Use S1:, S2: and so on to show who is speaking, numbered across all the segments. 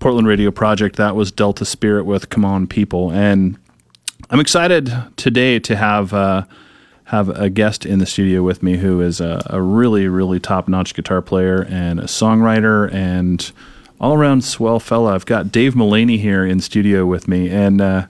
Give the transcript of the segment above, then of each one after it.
S1: Portland Radio Project. That was Delta Spirit with "Come On People," and I'm excited today to have uh, have a guest in the studio with me who is a, a really, really top notch guitar player and a songwriter and all around swell fella. I've got Dave Mullany here in studio with me, and uh,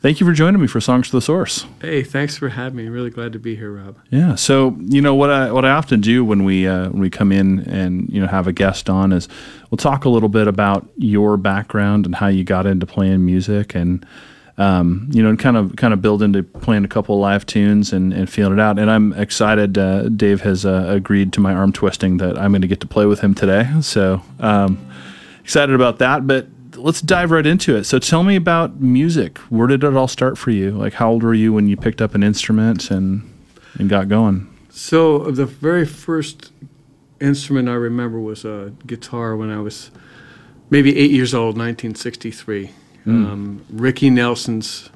S1: Thank you for joining me for Songs to the Source.
S2: Hey, thanks for having me. Really glad to be here, Rob.
S1: Yeah. So you know what I what I often do when we uh, when we come in and you know have a guest on is we'll talk a little bit about your background and how you got into playing music and um, you know and kind of kind of build into playing a couple of live tunes and, and feeling it out. And I'm excited. Uh, Dave has uh, agreed to my arm twisting that I'm going to get to play with him today. So um, excited about that. But let's dive right into it. So tell me about music. Where did it all start for you? Like how old were you when you picked up an instrument and and got going?
S2: So the very first instrument I remember was a guitar when I was maybe eight years old, 1963. Mm. Um, Ricky Nelson's,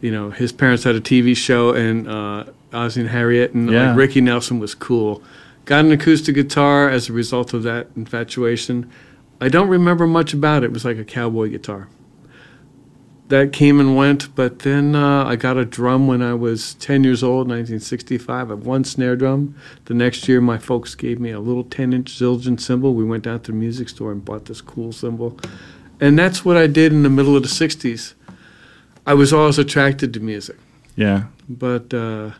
S2: you know, his parents had a TV show and uh, Ozzie and Harriet, and yeah. like, Ricky Nelson was cool. Got an acoustic guitar as a result of that infatuation I don't remember much about it. It was like a cowboy guitar. That came and went, but then uh, I got a drum when I was 10 years old, 1965. I have one snare drum. The next year, my folks gave me a little 10 inch Zildjian cymbal. We went down to the music store and bought this cool cymbal. And that's what I did in the middle of the 60s. I was always attracted to music.
S1: Yeah.
S2: But uh,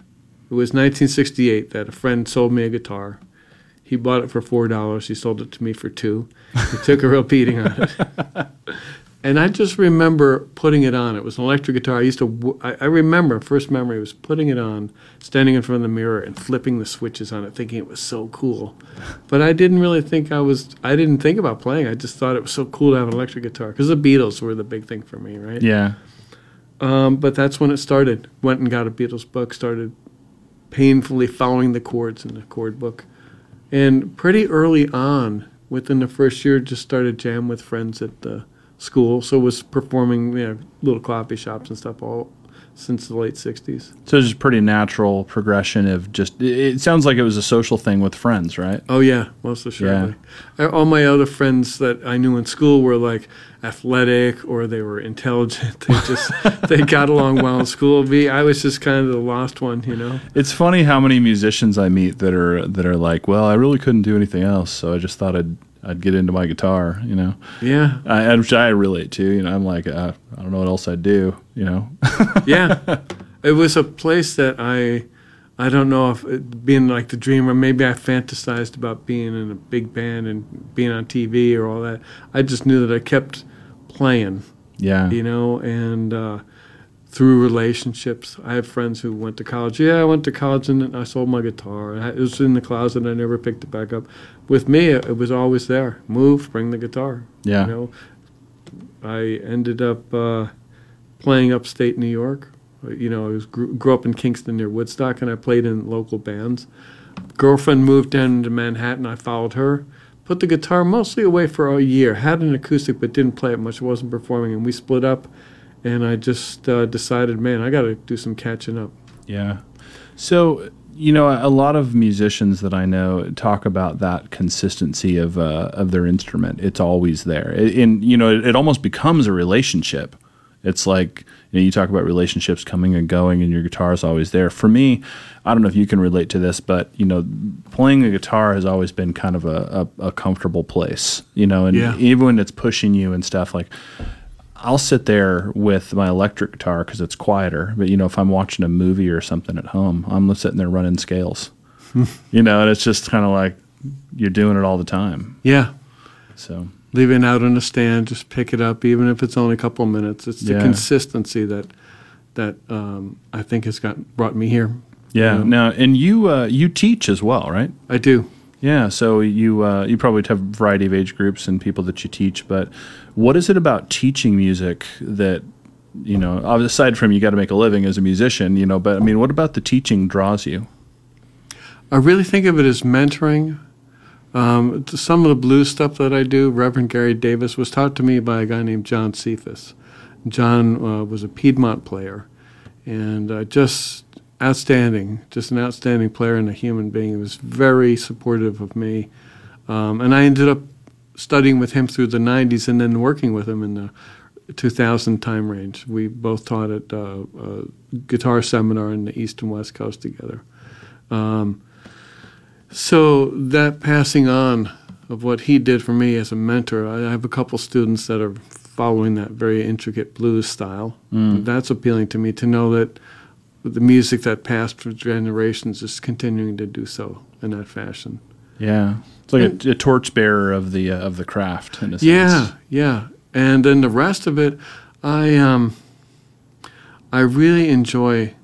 S2: it was 1968 that a friend sold me a guitar. He bought it for $4. He sold it to me for two he took a real beating on it. and I just remember putting it on. It was an electric guitar. I used to. I, I remember first memory was putting it on, standing in front of the mirror and flipping the switches on it, thinking it was so cool. But I didn't really think I was. I didn't think about playing. I just thought it was so cool to have an electric guitar because the Beatles were the big thing for me, right?
S1: Yeah.
S2: Um, but that's when it started. Went and got a Beatles book. Started painfully following the chords in the chord book, and pretty early on within the first year, just started jam with friends at the school. So was performing, you know, little coffee shops and stuff all since the late 60s.
S1: So it's just pretty natural progression of just, it sounds like it was a social thing with friends, right?
S2: Oh, yeah, most assuredly. Yeah. All my other friends that I knew in school were like athletic or they were intelligent. They just, they got along well in school. Me, I was just kind of the lost one, you know?
S1: It's funny how many musicians I meet that are, that are like, well, I really couldn't do anything else. So I just thought I'd, I'd get into my guitar, you know.
S2: Yeah,
S1: I, which I relate to. You know, I'm like, uh, I don't know what else I'd do, you know.
S2: yeah, it was a place that I, I don't know if it, being like the dreamer, maybe I fantasized about being in a big band and being on TV or all that. I just knew that I kept playing.
S1: Yeah,
S2: you know, and uh, through relationships. I have friends who went to college. Yeah, I went to college and I sold my guitar. It was in the closet. I never picked it back up. With me, it was always there. Move, bring the guitar.
S1: Yeah.
S2: You know, I ended up uh, playing upstate New York. You know, I was grew, grew up in Kingston near Woodstock, and I played in local bands. Girlfriend moved down to Manhattan. I followed her. Put the guitar mostly away for a year. Had an acoustic, but didn't play it much. wasn't performing, and we split up and I just uh, decided, man, I got to do some catching up.
S1: Yeah. So you know, a lot of musicians that I know talk about that consistency of uh, of their instrument. It's always there, and you know, it, it, almost becomes a relationship. It's like you, know, you talk about relationships coming and going, and your guitar is always there. For me, I don't know if you can relate to this, but you know, playing a guitar has always been kind of a, a, a comfortable place. You know, and
S2: yeah.
S1: even when it's pushing you and stuff like I'll sit there with my electric guitar because it's quieter. But you know, if I'm watching a movie or something at home, I'm sitting there running scales. you know, and it's just kind of like you're doing it all the time.
S2: Yeah.
S1: So
S2: leaving out on the stand, just pick it up, even if it's only a couple of minutes. It's the yeah. consistency that that um, I think has got brought me here.
S1: Yeah. You know? Now, and you uh, you teach as well, right?
S2: I do.
S1: Yeah, so you uh, you probably have a variety of age groups and people that you teach, but what is it about teaching music that you know, aside from you got to make a living as a musician, you know, but I mean, what about the teaching draws you?
S2: I really think of it as mentoring. Um, some of the blues stuff that I do, Reverend Gary Davis was taught to me by a guy named John Cephas. John uh, was a Piedmont player, and uh, just outstanding, just an outstanding player and a human being. He was very supportive of me. Um, and I ended up studying with him through the 90s and then working with him in the 2000 time range. We both taught at uh, a guitar seminar in the East and West Coast together. Um, so that passing on of what he did for me as a mentor, I have a couple students that are following that very intricate blues style.
S1: Mm.
S2: That's appealing to me to know that the music that passed for generations is continuing to do so in that fashion.
S1: Yeah, it's like a, a torchbearer of the uh, of the craft in a sense.
S2: Yeah, yeah. And then the rest of it, I um, I really enjoy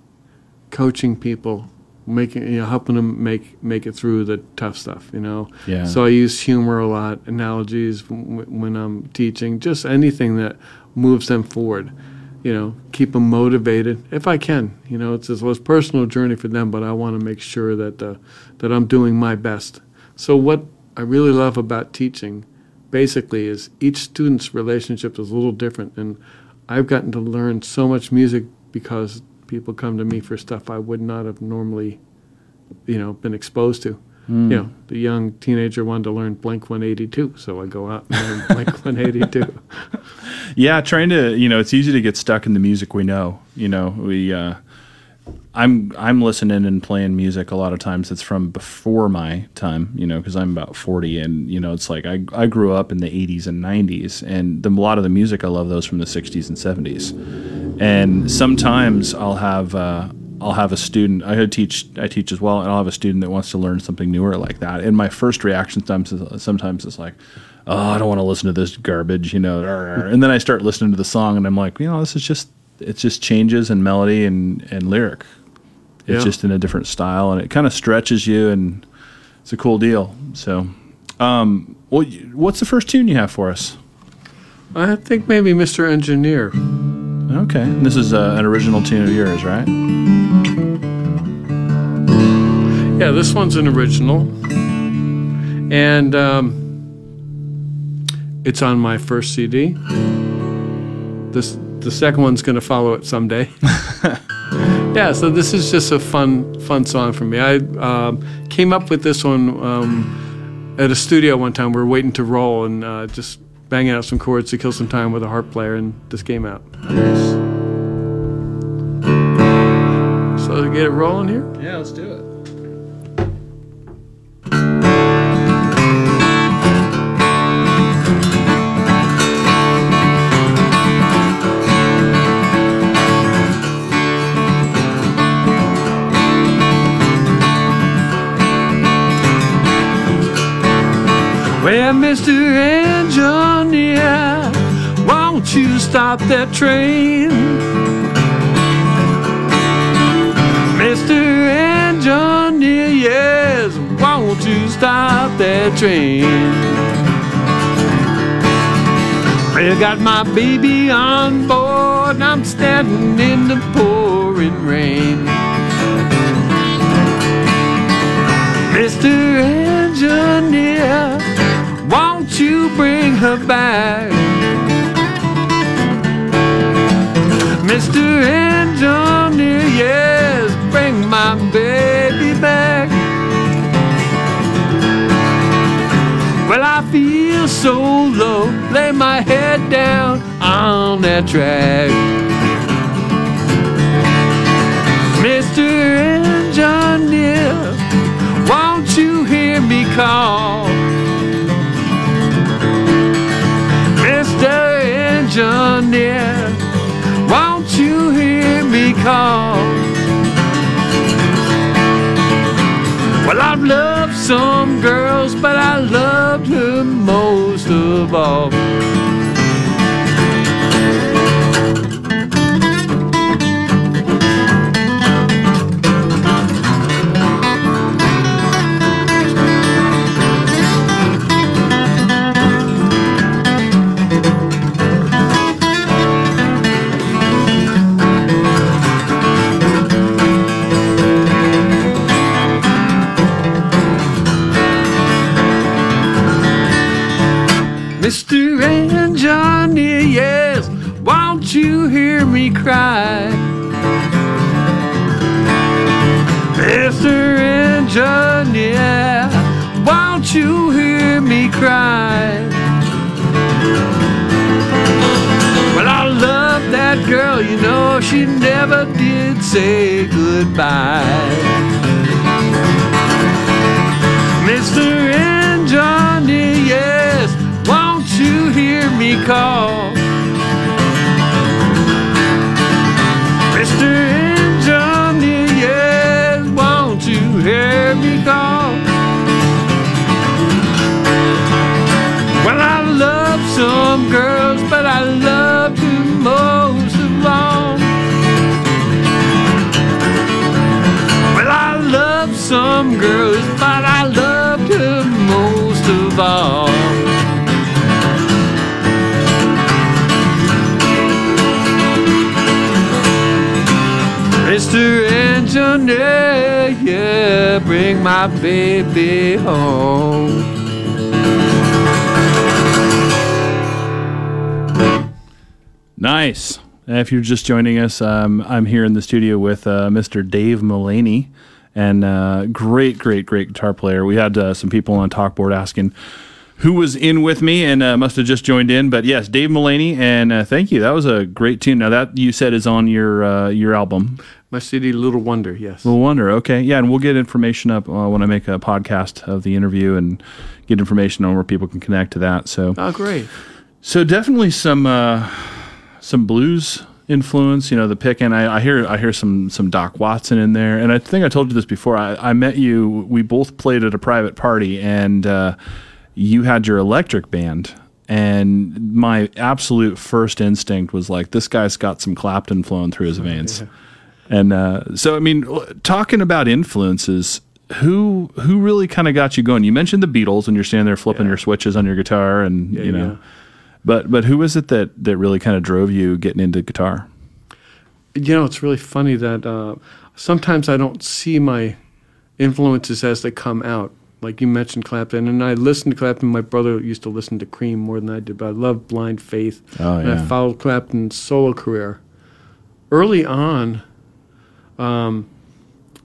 S2: coaching people, making you know, helping them make make it through the tough stuff. You know.
S1: Yeah.
S2: So I use humor a lot, analogies w- when I'm teaching, just anything that moves them forward. You know, keep them motivated if I can. You know, it's a, it's a personal journey for them, but I want to make sure that uh, that I'm doing my best. So what I really love about teaching, basically, is each student's relationship is a little different, and I've gotten to learn so much music because people come to me for stuff I would not have normally, you know, been exposed to.
S1: Mm.
S2: You know, the young teenager wanted to learn Blink 182, so I go out and learn Blink 182.
S1: Yeah, trying to you know, it's easy to get stuck in the music we know. You know, we. Uh, I'm I'm listening and playing music a lot of times. It's from before my time, you know, because I'm about 40, and you know, it's like I I grew up in the 80s and 90s, and the, a lot of the music I love those from the 60s and 70s. And sometimes I'll have uh, I'll have a student I teach I teach as well, and I'll have a student that wants to learn something newer like that. And my first reaction sometimes sometimes is like, oh, I don't want to listen to this garbage, you know. And then I start listening to the song, and I'm like, you know, this is just it's just changes in melody and and lyric. It's
S2: Yeah.
S1: just in a different style, and it kind of stretches you, and it's a cool deal. So, um, well, what's the first tune you have for us?
S2: I think maybe Mr. Engineer.
S1: Okay, and this is uh, an original tune of yours, right?
S2: Yeah, this one's an original, and um, it's on my first CD. This the second one's going to follow it someday. yeah, so this is just a fun fun song for me. I um, came up with this one um, at a studio one time. We were waiting to roll and uh, just banging out some chords to kill some time with a harp player, and this came out. So to get it rolling here.
S1: Yeah, let's do it.
S2: You stop that train? Mr. Engineer, yes, won't you stop that train? Well, got my baby on board, and I'm standing in the pouring rain. Mr. Engineer, won't you bring her back? Mr. Engineer, yes, bring my baby back. Well, I feel so low, lay my head down on that track. Call? Well, I've loved some girls, but I loved her most of all. Won't you hear me cry? Mr. Engineer, won't you hear me cry? Well, I love that girl, you know, she never did say goodbye. Mr. Johnny, yes, won't you hear me call? Some girls, but I love you most of all. Mr. Engineer, yeah, bring my baby home.
S1: Nice. If you're just joining us, um, I'm here in the studio with uh, Mr. Dave Mullany, and uh, great, great, great guitar player. We had uh, some people on Talkboard asking who was in with me, and uh, must have just joined in. But yes, Dave Mullany, and uh, thank you. That was a great tune. Now that you said is on your uh, your album,
S2: My city, Little Wonder, yes.
S1: Little Wonder. Okay, yeah, and we'll get information up uh, when I make a podcast of the interview and get information on where people can connect to that. So
S2: Oh, great.
S1: so definitely some uh, some blues influence. You know, the pick, and I, I hear I hear some some Doc Watson in there. And I think I told you this before. I, I met you. We both played at a private party, and uh, you had your electric band. And my absolute first instinct was like, this guy's got some Clapton flowing through his veins. And uh, so, I mean, talking about influences, who who really kind of got you going? You mentioned the Beatles, and you're standing there flipping
S2: Yeah.
S1: your switches on your guitar, and
S2: Yeah,
S1: you know.
S2: Yeah.
S1: But but who was it that that really kind of drove you getting into guitar?
S2: You know, it's really funny that uh, sometimes I don't see my influences as they come out. Like you mentioned Clapton, and I listened to Clapton. My brother used to listen to Cream more than I did, but I love Blind Faith.
S1: Oh,
S2: and I followed Clapton's solo career. Early on, um,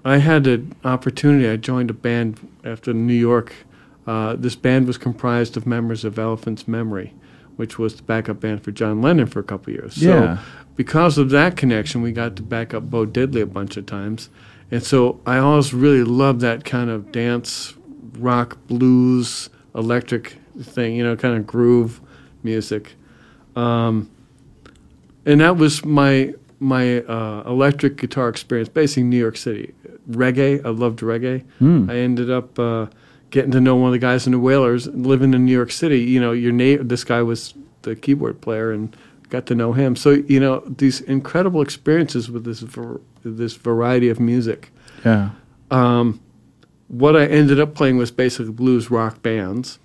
S2: I had an opportunity. I joined a band after New York. Uh, this band was comprised of members of Elephant's Memory, which was the backup band for John Lennon for a couple years.
S1: Yeah.
S2: So, because of that connection, we got to back up Bo Diddley a bunch of times. And so I always really loved that kind of dance, rock, blues, electric thing, you know, kind of groove music. Um, and that was my my uh, electric guitar experience, basically New York City. Reggae, I loved reggae.
S1: Hmm.
S2: I ended up uh, getting to know one of the guys in the Wailers, living in New York City. You know, your na- this guy was the keyboard player, and got to know him. So you know, these incredible experiences with this var- this variety of music.
S1: Yeah.
S2: Um, what I ended up playing was basically blues rock bands,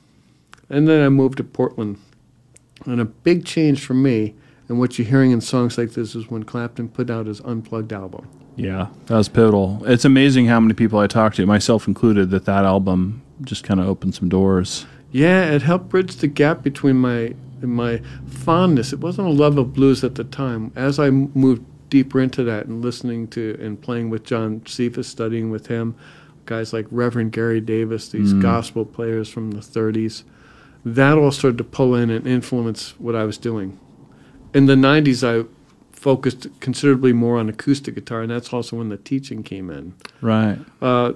S2: and then I moved to Portland. And a big change for me, and what you're hearing in songs like this, is when Clapton put out his Unplugged album.
S1: Yeah. That was pivotal. It's amazing how many people I talked to, myself included, that that album just kind of opened some doors.
S2: Yeah, it helped bridge the gap between my my fondness. It wasn't a love of blues at the time. As I moved deeper into that and listening to and playing with John Cephas, studying with him, guys like Reverend Gary Davis, these gospel players from the 30s, that all started to pull in and influence what I was doing. In the 90s, I focused considerably more on acoustic guitar, and that's also when the teaching came in
S1: Right.
S2: uh,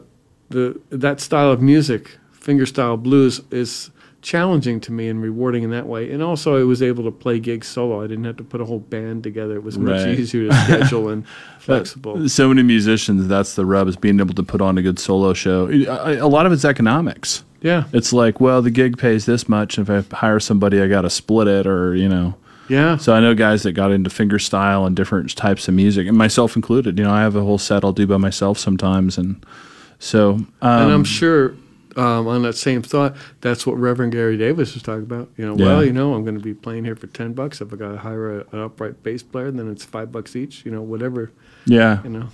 S2: the that style of music, fingerstyle blues, is challenging to me and rewarding in that way. And also, I was able to play gigs solo. I didn't have to put a whole band together. It was much
S1: Right.
S2: easier to schedule and flexible.
S1: So many musicians, that's the rub, is being able to put on a good solo show. A lot of it's economics.
S2: Yeah,
S1: It's like, well, the gig pays this much. If I hire somebody, I got to split it, or you know.
S2: yeah.
S1: So I know guys that got into fingerstyle and different types of music, and myself included. You know, I have a whole set I'll do by myself sometimes, and so. Um,
S2: and I'm sure um, on that same thought, that's what Reverend Gary Davis was talking about. You know,
S1: Yeah.
S2: well, you know, I'm going to be playing here for ten bucks. If I got to hire a, an upright bass player, then it's five bucks each. You know, whatever.
S1: yeah.
S2: You know.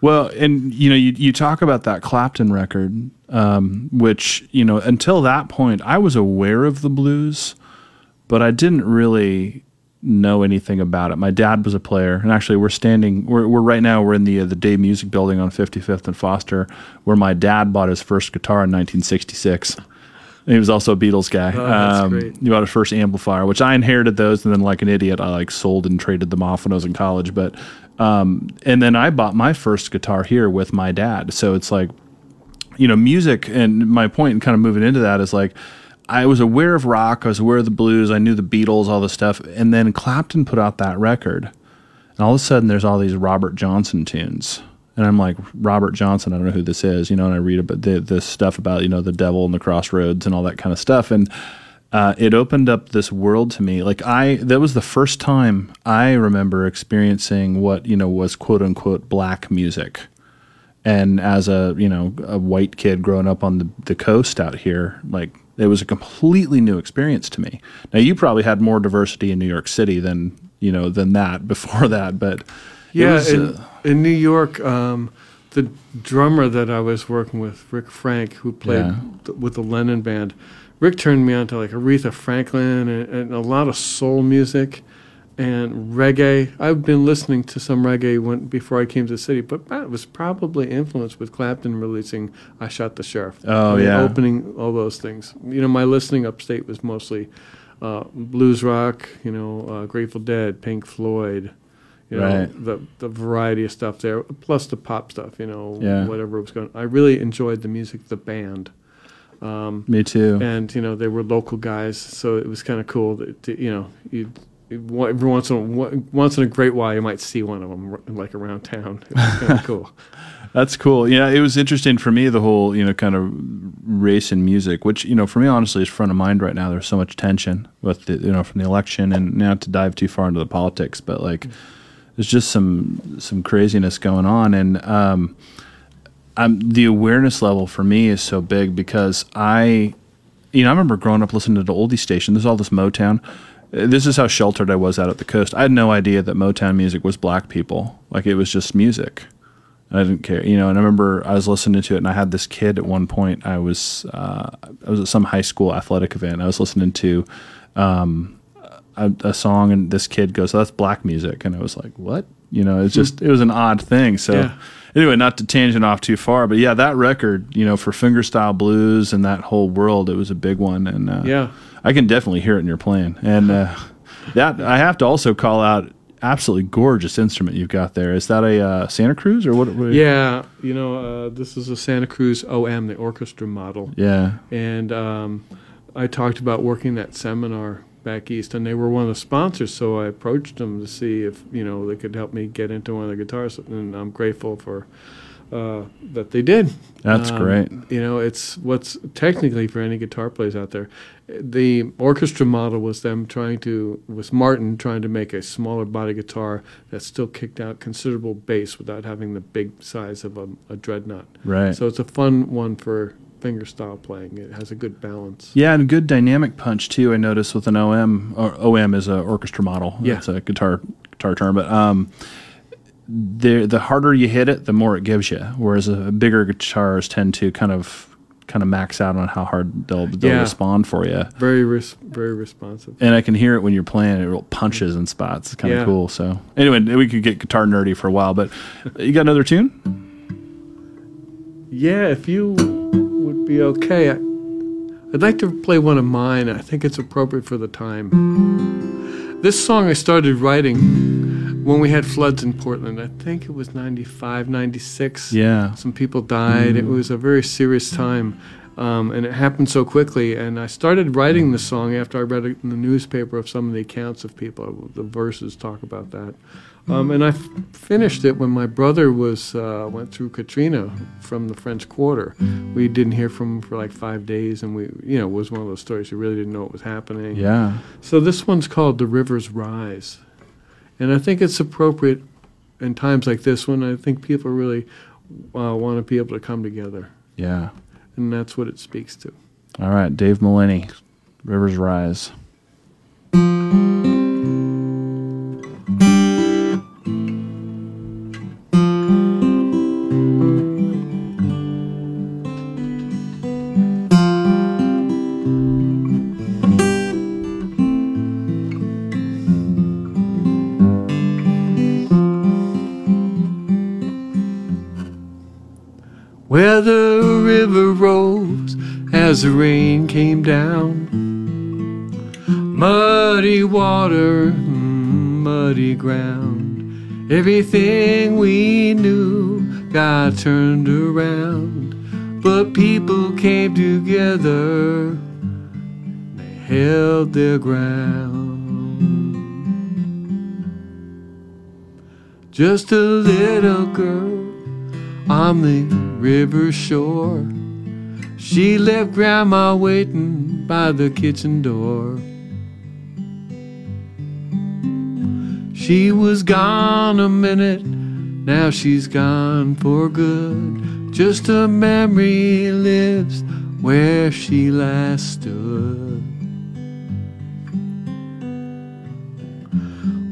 S1: Well, and you know, you you talk about that Clapton record, um, which you know, until that point, I was aware of the blues, but I didn't really know anything about it. My dad was a player, and actually, we're standing. We're, we're right now. We're in the uh, the Day Music Building on 55th and Foster, where my dad bought his first guitar in 1966. He was also a Beatles guy.
S2: Oh,
S1: um. He bought his first amplifier, which I inherited those, and then like an idiot, I like sold and traded them off when I was in college. But um, and then I bought my first guitar here with my dad. So it's like, you know, music. And my point, kind of moving into that, is like. I was aware of rock. I was aware of the blues. I knew the Beatles, all this stuff. And then Clapton put out that record, and all of a sudden, there's all these Robert Johnson tunes. And I'm like, Robert Johnson, I don't know who this is, you know, and I read about the, this stuff about, you know, the devil and the crossroads and all that kind of stuff. And uh, it opened up this world to me. Like, I, that was the first time I remember experiencing what, you know, was quote unquote black music. And as a, you know, a white kid growing up on the, the coast out here, like, it was a completely new experience to me. Now, you probably had more diversity in New York City than, you know, than that before that, but.
S2: Yeah,
S1: was,
S2: in,
S1: uh,
S2: in New York, um, the drummer that I was working with, Rick Frank, who played
S1: Yeah.
S2: th- with the Lennon band, Rick turned me on to like Aretha Franklin and, and a lot of soul music and reggae. I've been listening to some reggae when, before I came to the city, but that was probably influenced with Clapton releasing "I Shot the Sheriff."
S1: Oh, yeah.
S2: opening all those things. You know, my listening upstate was mostly uh, blues rock. You know, uh, Grateful Dead, Pink Floyd. You know,
S1: Right.
S2: the the variety of stuff there, plus the pop stuff. You know,
S1: Yeah.
S2: whatever was going. I really enjoyed the music, the band
S1: Me too.
S2: and you know they were local guys, so it was kind of cool. That, to, you know, you every once in a once in a great while you might see one of them like around town. It kind of cool.
S1: That's cool. Yeah, it was interesting for me the whole you know kind of race in music, which you know for me honestly is front of mind right now. There's so much tension with the you know from the election, and not to dive too far into the politics, but like there's just some some craziness going on, and um, I'm, the awareness level for me is so big because I, you know, I remember growing up listening to the oldie station. There's all this Motown. This is how sheltered I was out at the coast. I had no idea that Motown music was black people. Like it was just music. I didn't care, you know. And I remember I was listening to it, and I had this kid at one point. I was uh, I was at some high school athletic event. I was listening to um, a, a song, and this kid goes, "Oh, "That's black music," and I was like, "What?" You know, it's just it was an odd thing. So
S2: Yeah.
S1: anyway, not to tangent off too far, but yeah, that record, you know, for fingerstyle blues and that whole world, it was a big one, and uh,
S2: Yeah.
S1: I can definitely hear it in your playing. And uh, that I have to also call out absolutely gorgeous instrument you've got there. Is that a uh, Santa Cruz or what? what
S2: Yeah, you know, uh, this is a Santa Cruz OM, the orchestra model,
S1: yeah,
S2: and um, I talked about working that seminar back east, and they were one of the sponsors. So I approached them to see if you know they could help me get into one of the guitars, and I'm grateful for uh, that they did.
S1: That's
S2: Um,
S1: great.
S2: You know, it's what's technically for any guitar players out there. The orchestra model was them trying to, was Martin trying to make a smaller body guitar that still kicked out considerable bass without having the big size of a, a dreadnought.
S1: Right.
S2: So it's a fun one for fingerstyle playing. It has a good balance.
S1: Yeah, and good dynamic punch too. I noticed with an OM or OM is an orchestra model.
S2: Yeah.
S1: it's a guitar guitar term, but um, the the harder you hit it, the more it gives you. Whereas a bigger guitars tend to kind of kind of max out on how hard they'll they'll
S2: Yeah.
S1: respond for you.
S2: Very, res- very responsive.
S1: And I can hear it when you're playing. It real punches in spots. It's kind of
S2: Yeah.
S1: cool. So anyway, we could get guitar nerdy for a while, but you got another tune?
S2: Yeah, if you would be okay, I, I'd like to play one of mine. I think it's appropriate for the time. This song I started writing when we had floods in Portland. I think it was 95, 96.
S1: Yeah.
S2: Some people died. It was a very serious time. Um, and it happened so quickly. And I started writing the song after I read it in the newspaper of some of the accounts of people. The verses talk about that. Um, and I f- finished it when my brother was uh, went through Katrina from the French Quarter. We didn't hear from him for like five days, and we, you know, it was one of those stories. You really didn't know what was happening.
S1: Yeah.
S2: So this one's called "The Rivers Rise," and I think it's appropriate in times like this when I think people really uh, want to be able to come together,
S1: Yeah.
S2: and that's what it speaks to.
S1: All right, Dave Mullany, Rivers Rise.
S2: Where the river rose as the rain came down. Muddy water, muddy ground. Everything we knew got turned around. But people came together, they held their ground. Just a little girl on the river shore. She left Grandma waiting by the kitchen door. She was gone a minute, now she's gone for good. Just a memory lives where she last stood.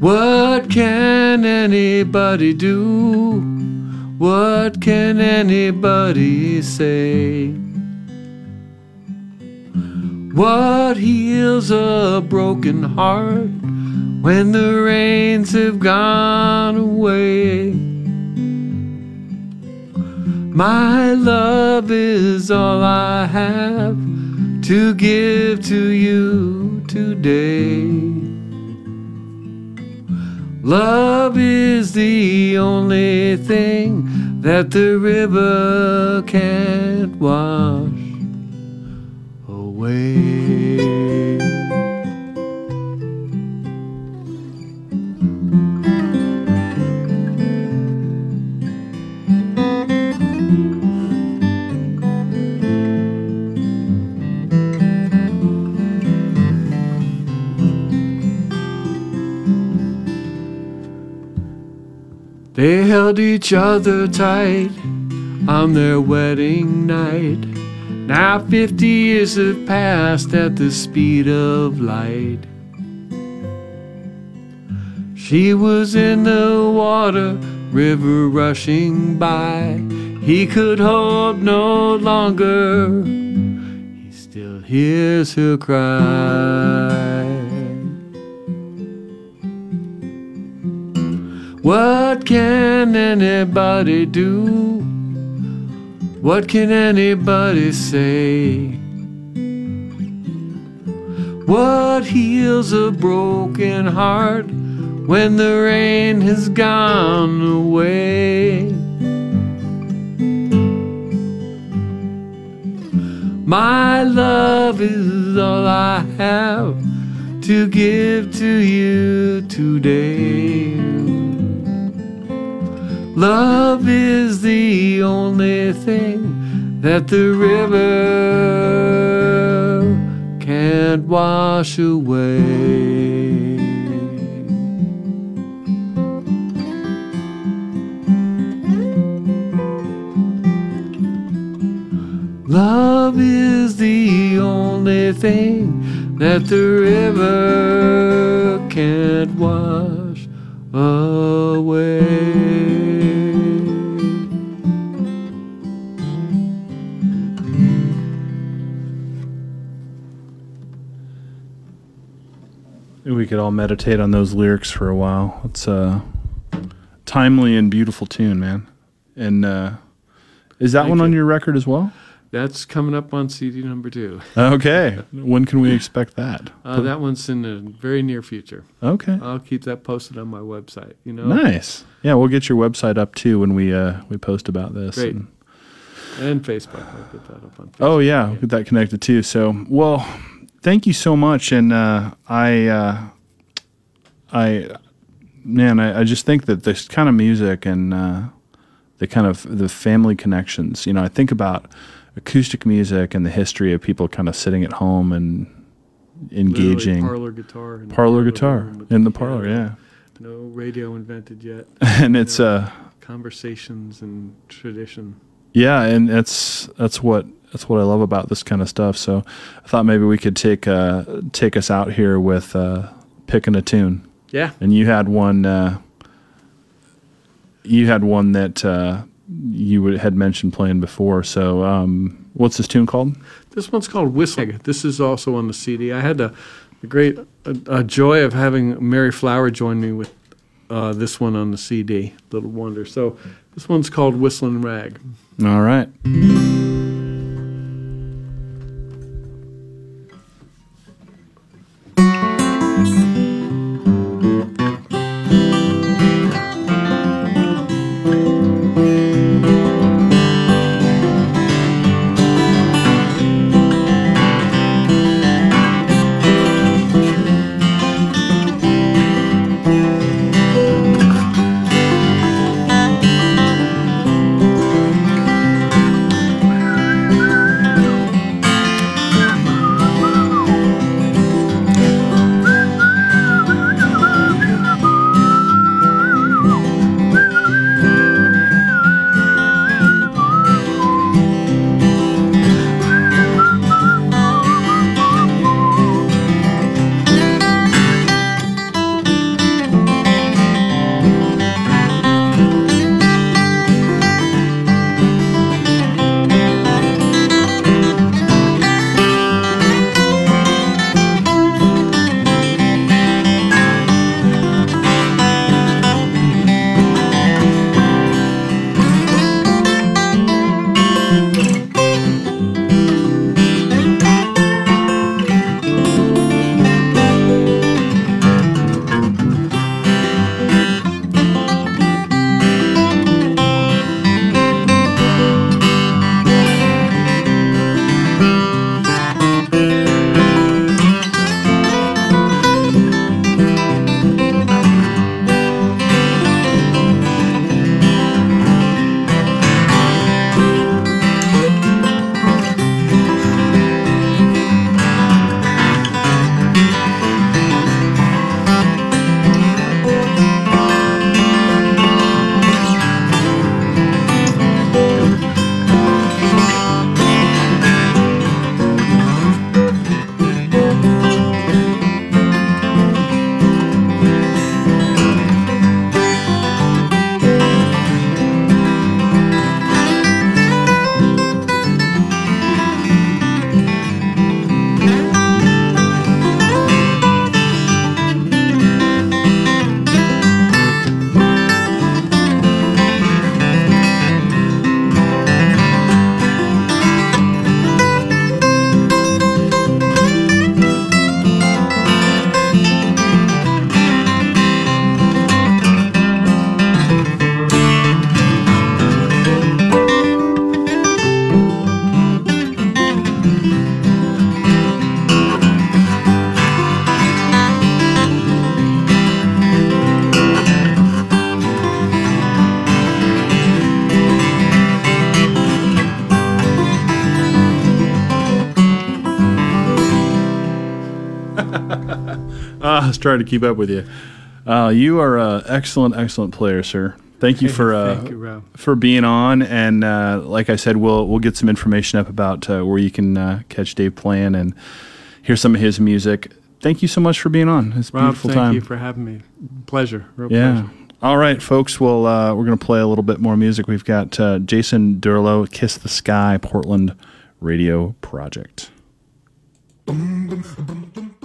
S2: What can anybody do? What can anybody say? What heals a broken heart when the rains have gone away? My love is all I have to give to you today. Love is the only thing that the river can't wash away. They held each other tight on their wedding night. Now 50 years have passed at the speed of light. She was in the water, river rushing by. He could hold no longer. He still hears her cry. What can anybody do? What can anybody say? What heals a broken heart when the rain has gone away? My love is all I have to give to you today. Love is the only thing that the river can't wash away. Love is the only thing that the river can't wash away.
S1: We could all meditate on those lyrics for a while. It's a timely and beautiful tune, man. And uh, is that
S2: Thank
S1: one on your record as well?
S2: That's coming up on CD number two.
S1: Okay. when can we expect that?
S2: Uh, that one's in the very near future.
S1: Okay.
S2: I'll keep that posted on my website. You know,
S1: Nice. Yeah, we'll get your website up too when we uh, we post about this.
S2: Great.
S1: And-
S2: and Facebook. I'll get that up on. Facebook.
S1: Oh yeah, we'll get that connected too. So well, thank you so much, and uh, I, uh, I, man, I, I just think that this kind of music and uh, the kind of the family connections. You know, I think about acoustic music and the history of people kind of sitting at home and
S2: Literally
S1: engaging
S2: parlor guitar. In the
S1: parlor guitar in the
S2: piano.
S1: parlor. Yeah,
S2: No radio invented yet.
S1: and it's uh
S2: Conversations and tradition.
S1: Yeah, and that's that's what that's what I love about this kind of stuff. So I thought maybe we could take uh, take us out here with uh, picking a tune.
S2: Yeah.
S1: And you had one. Uh, you had one that uh, you would- had mentioned playing before. So um, what's this tune called?
S2: This one's called Whistling. This is also on the CD. I had the, the great uh, uh, joy of having Mary Flower join me with uh, this one on the CD, Little Wonder. So this one's called Whistling Rag.
S1: All right. Trying to keep up with you. Uh, you are an excellent, excellent player, sir. Thank you for uh,
S2: Thank you, Rob.
S1: for being on, and uh, like I said, we'll we'll get some information up about uh, where you can uh, catch Dave playing and hear some of his music. Thank you so much for being on. It's a
S2: Rob,
S1: beautiful
S2: thank
S1: time.
S2: you for having me. Pleasure. Real
S1: yeah.
S2: pleasure.
S1: All right, folks. Well, uh, we're going to play a little bit more music. We've got uh, Jason Durlow, "Kiss the Sky," Portland Radio Project.
S3: Boom, boom, boom, boom.